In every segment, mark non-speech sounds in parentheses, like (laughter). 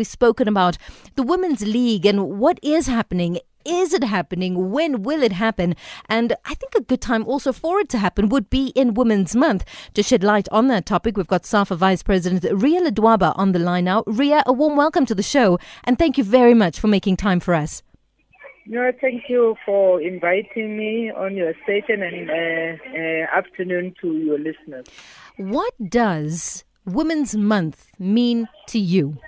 We've spoken about the Women's League and what is happening. Is it happening? When will it happen? And I think a good time also for it to happen would be in Women's Month. To shed light on that topic, we've got SAFA Vice President Ria Ledwaba on the line now. Ria, a warm welcome to the show and thank you very much for making time for us. No, thank you for inviting me on your station and uh, uh, afternoon to your listeners. What does Women's Month mean to you?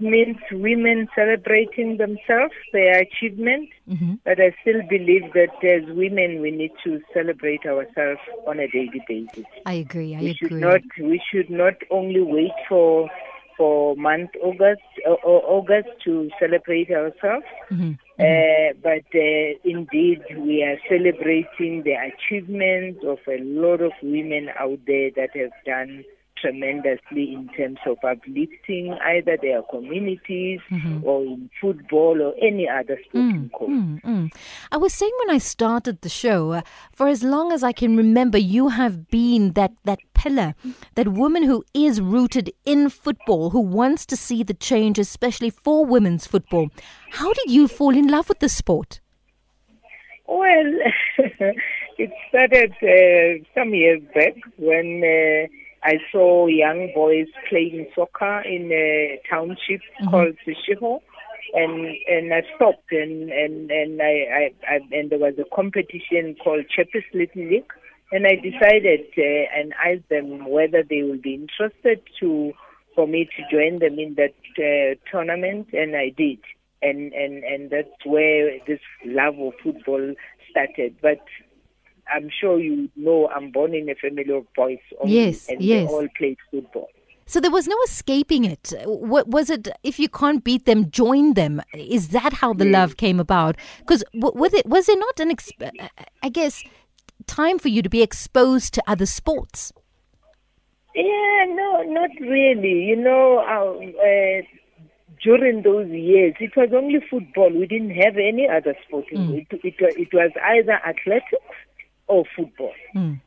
Means women celebrating themselves, their achievement. Mm-hmm. But I still believe that as women, we need to celebrate ourselves on a daily basis. I agree. I we agree. should not. We should not only wait for for month August uh, or August to celebrate ourselves. Mhm. Uh, but uh, indeed, we are celebrating the achievements of a lot of women out there that have done tremendously in terms of uplifting either their communities or in football or any other sporting cause. Mm, mm. I was saying when I started the show, uh, for as long as I can remember, you have been that, that pillar, that woman who is rooted in football, who wants to see the change, especially for women's football. How did you fall in love with the sport? Well, (laughs) it started uh, some years back when uh, I saw young boys playing soccer in a township called Sishiho. And and I stopped and and and I, I, I and there was a competition called Chappies Little League, and I decided uh, and asked them whether they would be interested to for me to join them in that uh, tournament, and I did and and and that's where this love of football started. But I'm sure you know I'm born in a family of boys only, Yes, and yes. they all played football. So there was no escaping it. What was it? If you can't beat them, join them. Is that how the love came about? Because was it was there not an, exp- I guess, time for you to be exposed to other sports? Yeah, no, not really. You know, uh, uh, during those years, it was only football. We didn't have any other sporting. It, it, it was either athletics or football. Mm.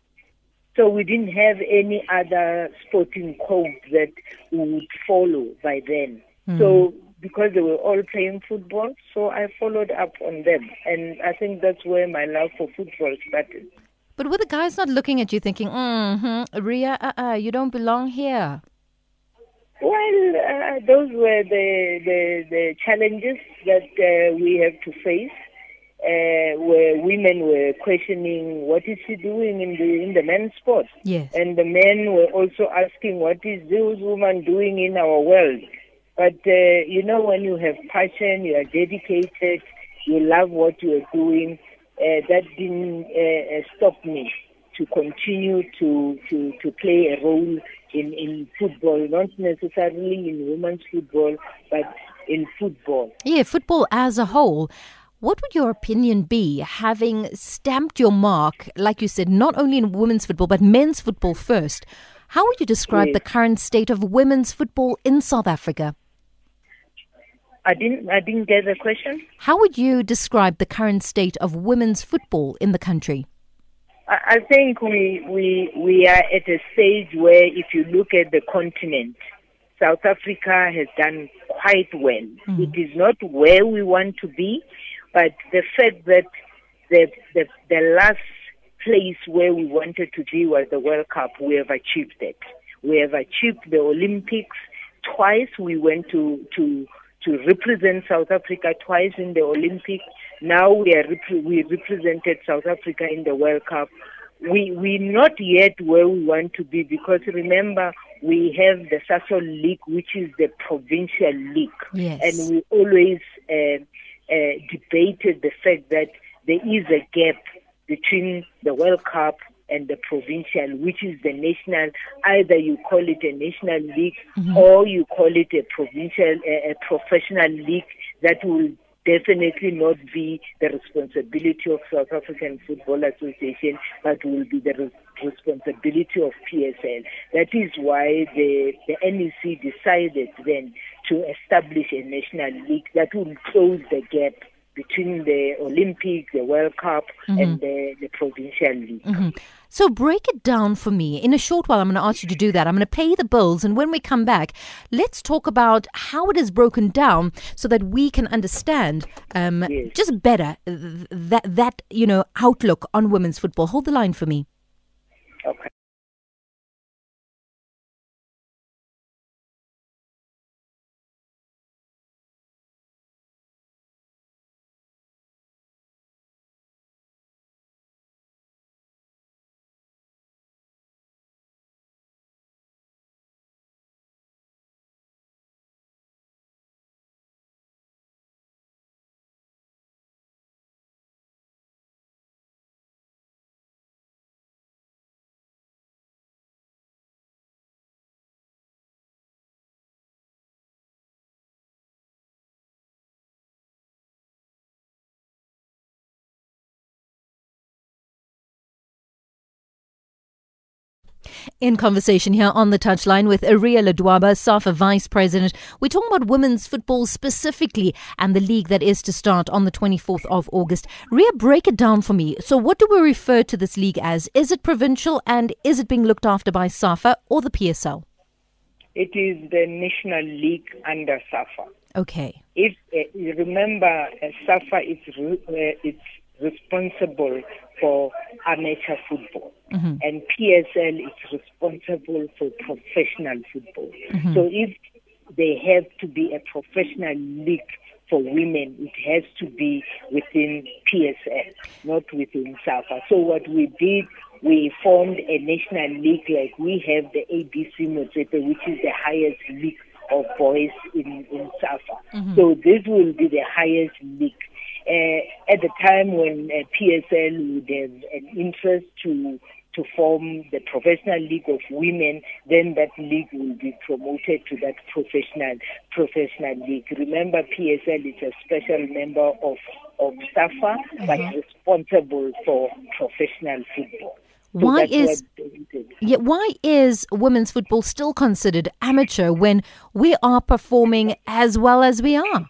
So we didn't have any other sporting code that we would follow by then. So because they were all playing football, so I followed up on them, and I think that's where my love for football started. But were the guys not looking at you thinking, mm-hmm, Ria, uh-uh, you don't belong here? Well, uh, those were the the, the challenges that uh, we have to face. Uh, where women were questioning what is she doing in the in the men's sport, Yes. and the men were also asking what is this woman doing in our world. But uh, you know, when you have passion, you are dedicated, you love what you are doing. Uh, that didn't stop me to continue to, to, to play a role in, in football, not necessarily in women's football, but in football. Yeah, football as a whole. What would your opinion be, having stamped your mark, like you said, not only in women's football, but men's football first? How would you describe Yes. the current state of women's football in South Africa? I didn't I didn't get the question. How would you describe the current state of women's football in the country? I I think we, we we are at a stage where if you look at the continent, South Africa has done quite well. Mm. It is not where we want to be, but the fact that the, the the last place where we wanted to be was the World Cup, we have achieved it. We have achieved the Olympics twice. We went to to to represent South Africa twice in the Olympics. Now we are repre- we represented South Africa in the World Cup. We we not yet where we want to be because remember we have the Sasol League, which is the provincial league, Yes. and we always uh, uh, debated the fact that there is a gap between the World Cup and the provincial, which is the national. Either you call it a national league or you call it a provincial, a, a professional league that will definitely not be the responsibility of South African Football Association, but will be the res- responsibility of PSL. That is why the, the NEC decided then to establish a national league that will close the gap between the Olympics, the World Cup, mm-hmm. and the, the provincial league. Mm-hmm. So break it down for me. In a short while, I'm going to ask you to do that. I'm going to pay the bills. And when we come back, let's talk about how it is broken down so that we can understand um, yes. just better that, that, you know, outlook on women's football. Hold the line for me. In conversation here on the touchline with Ria Ledwaba, SAFA Vice President, we're talking about women's football specifically and the league that is to start on the 24th of August. Ria, break it down for me. So, what do we refer to this league as? Is it provincial and is it being looked after by SAFA or the PSL? It is the National League under SAFA. Okay. If uh, you remember, uh, SAFA is uh, it's responsible for amateur football, mm-hmm. and PSL is responsible for professional football. Mm-hmm. So if they have to be a professional league for women, it has to be within PSL, not within SAFA. So what we did, we formed a national league like we have the ABC Motsepe, which is the highest league of boys in, in SAFA. Mm-hmm. So this will be the highest league uh, at the time when uh, PSL would have an interest to to form the professional league of women, then that league will be promoted to that professional professional league. Remember, PSL is a special member of of SAFA, mm-hmm. but responsible for professional football. So why is yeah, why is women's football still considered amateur when we are performing as well as we are?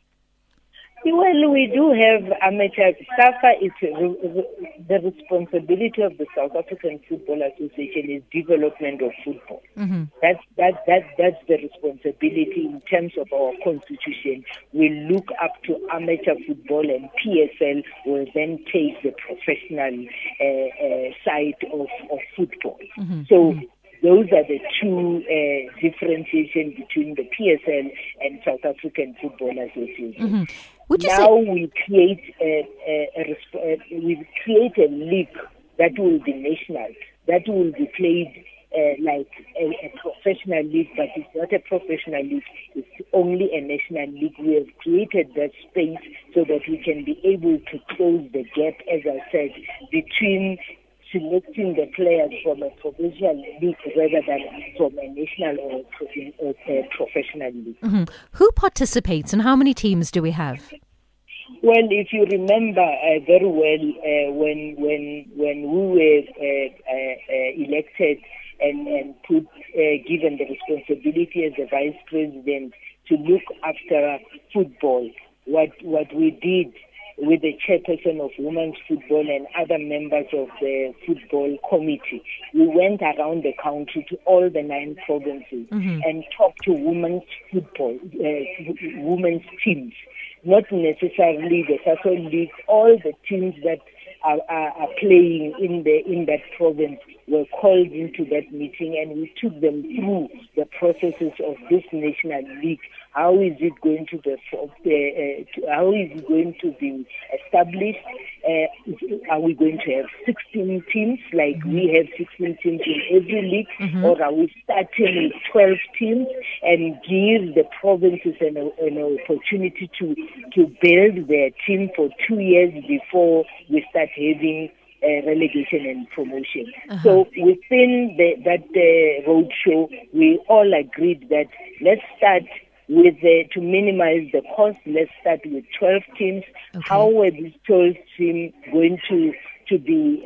Well, we do have amateur. SAFA is the responsibility of the South African Football Association is development of football. Mm-hmm. That's that that that's the responsibility in terms of our constitution. We look up to amateur football, and PSL will then take the professional uh, uh, side of of football. Mm-hmm. So. Mm-hmm those are the two uh, differentiation between the PSL and South African Football Association. Mm-hmm. Would you now say- we create a, a, a, we create a league that will be national, that will be played uh, like a, a, professional league, but it's not a professional league. It's only a national league. We have created that space so that we can be able to close the gap, as I said, between selecting the players from a provincial league rather than from a national or a professional league. Mm-hmm. Who participates and how many teams do we have? Well, if you remember uh, very well, uh, when when when we were uh, uh, uh elected and and put uh, given the responsibility as the vice president to look after football, what what we did with the chairperson of women's football and other members of the football committee. We went around the country to all the nine provinces mm-hmm. and talked to women's football, uh, women's teams, not necessarily the Sasol League, all the teams that are, are, are playing in the in that province were called into that meeting and we took them through the processes of this national league. How is it going to be, uh, uh, how is it going to be established? Uh, are we going to have 16 teams like mm-hmm. we have 16 teams in every league mm-hmm. or are we starting with 12 teams and give the provinces an, an opportunity to, to build their team for two years before we start having uh, relegation and promotion. Uh-huh. So within the, that uh, roadshow, we all agreed that let's start with uh, to minimize the cost. Let's start with 12 teams. Okay. How were these 12 teams going to to be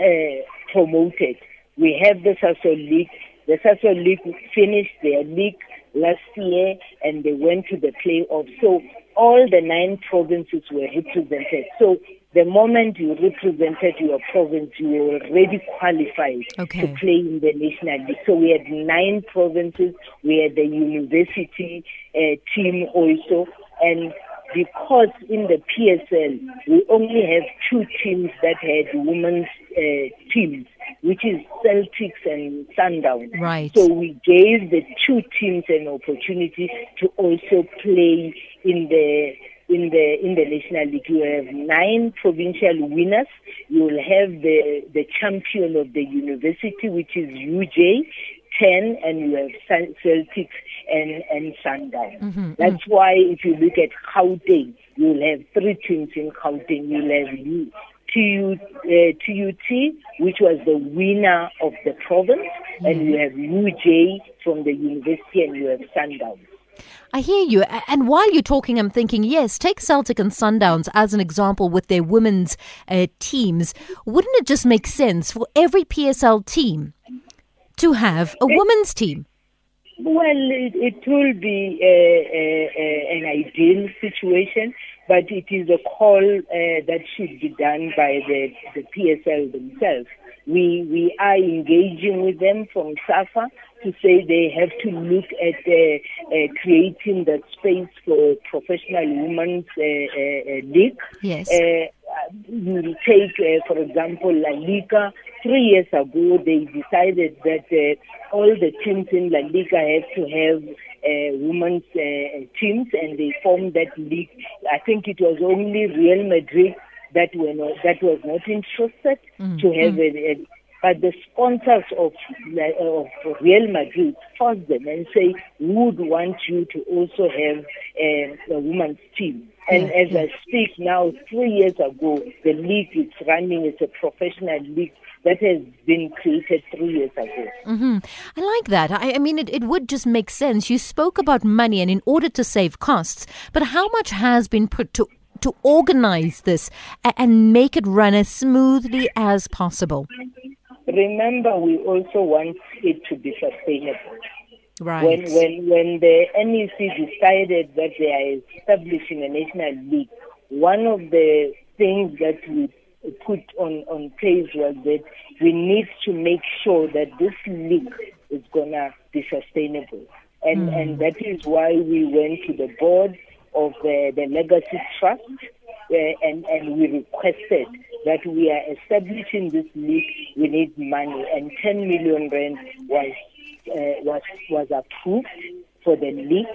uh, uh, promoted? We have the Sasol League. The Sasol League finished their league last year and they went to the playoffs. So all the nine provinces were represented. So the moment you represented your province, you were already qualified okay. to play in the national league. So we had nine provinces. We had the university uh, team also, and because in the PSL we only have two teams that had women's uh, teams, which is Celtics and Sundown. Right. So we gave the two teams an opportunity to also play in the in the in the national league. You have nine provincial winners. You will have the the champion of the university, which is UJ. 10 and you have Celtics and, and Sundown. Mm-hmm. That's mm-hmm. why if you look at Gauteng, you'll have three teams in Gauteng. You'll have you, TU, uh, TUT, which was the winner of the province, mm-hmm. and you have UJ from the university, and you have Sundown. I hear you. And while you're talking, I'm thinking, yes, take Celtic and Sundowns as an example with their women's uh, teams. Wouldn't it just make sense for every PSL team to have a women's team? Well, it, it will be an ideal situation, but it is a call uh, that should be done by the, the PSL themselves. We we are engaging with them from SAFA to say they have to look at uh, uh, creating that space for professional women's uh, uh, uh league. Yes. you will take, for example, La Liga. Three years ago, they decided that all the teams in La Liga have to have uh, women's uh, teams, and they formed that league. I think it was only Real Madrid that were not, that was not interested mm. to have mm. a, a, but the sponsors of of Real Madrid forced them and say we would want you to also have a, a women's team. And yeah, as yeah. I speak now, three years ago, the league is running as a professional league that has been created three years ago. Mm-hmm. I like that. I, I mean, it, it would just make sense. You spoke about money and in order to save costs, but how much has been put to to organize this and make it run as smoothly as possible? Remember, we also want it to be sustainable. Right. When, when, when the NEC decided that they are establishing a national league, one of the things that we put on, on place was that we need to make sure that this league is going to be sustainable. And, mm. and that is why we went to the board of the, the Legacy Trust, and, and we requested that we are establishing this league, we need money, and 10 million rand was uh, was was approved for the league.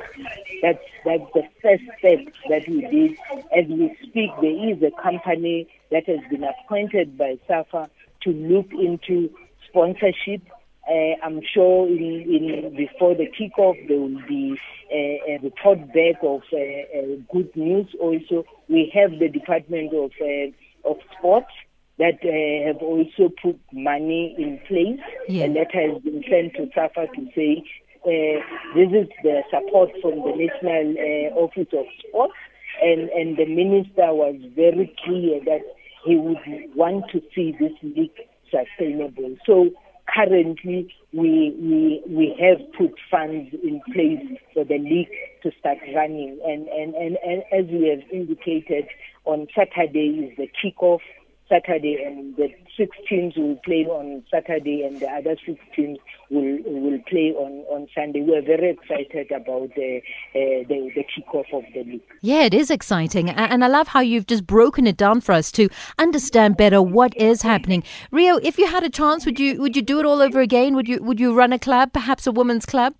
That's that's the first step that we did. As we speak, there is a company that has been appointed by SAFA to look into sponsorship uh, I'm sure in, in, before the kickoff there will be a, a report back of uh, uh, good news. Also, we have the Department of uh, of Sports that uh, have also put money in place, yeah. and that has been sent to SAFA to say uh, this is the support from the National Office of Sports, and and the minister was very clear that he would want to see this league sustainable. So currently we, we, we have put funds in place for the league to start running. And, and, and, and as we have indicated, on Saturday is the kickoff Saturday, and the six teams will play on Saturday, and the other six teams will will play on, on Sunday. We're very excited about the, uh, the the kickoff of the league. Yeah, it is exciting, and I love how you've just broken it down for us to understand better what is happening. Ria, if you had a chance, would you would you do it all over again? Would you would you run a club, perhaps a women's club?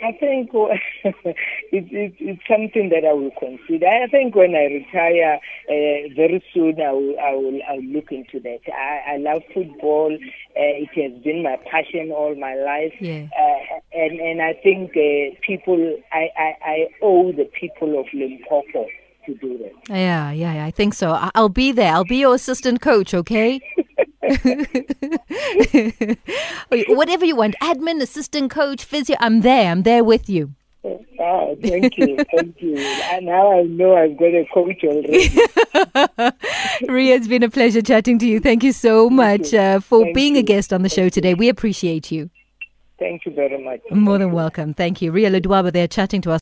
I think (laughs) it's, it's, it's something that I will consider. I think when I retire uh, very soon, I will, I will I will look into that. I, I love football. Uh, it has been my passion all my life. Yeah. Uh, and and I think uh, people, I, I, I owe the people of Limpopo to do that. Yeah, yeah, I think so. I'll be there. I'll be your assistant coach. Okay. (laughs) (laughs) Whatever you want, admin, assistant coach, physio, I'm there. I'm there with you. Oh, thank you, thank you. And now I know I've got a coach already. (laughs) Ria, it's been a pleasure chatting to you. Thank you so much. Uh, for thank being you. a guest on the show today. We appreciate you. Thank you very much. More than welcome. Thank you. Ria Ledwaba there chatting to us.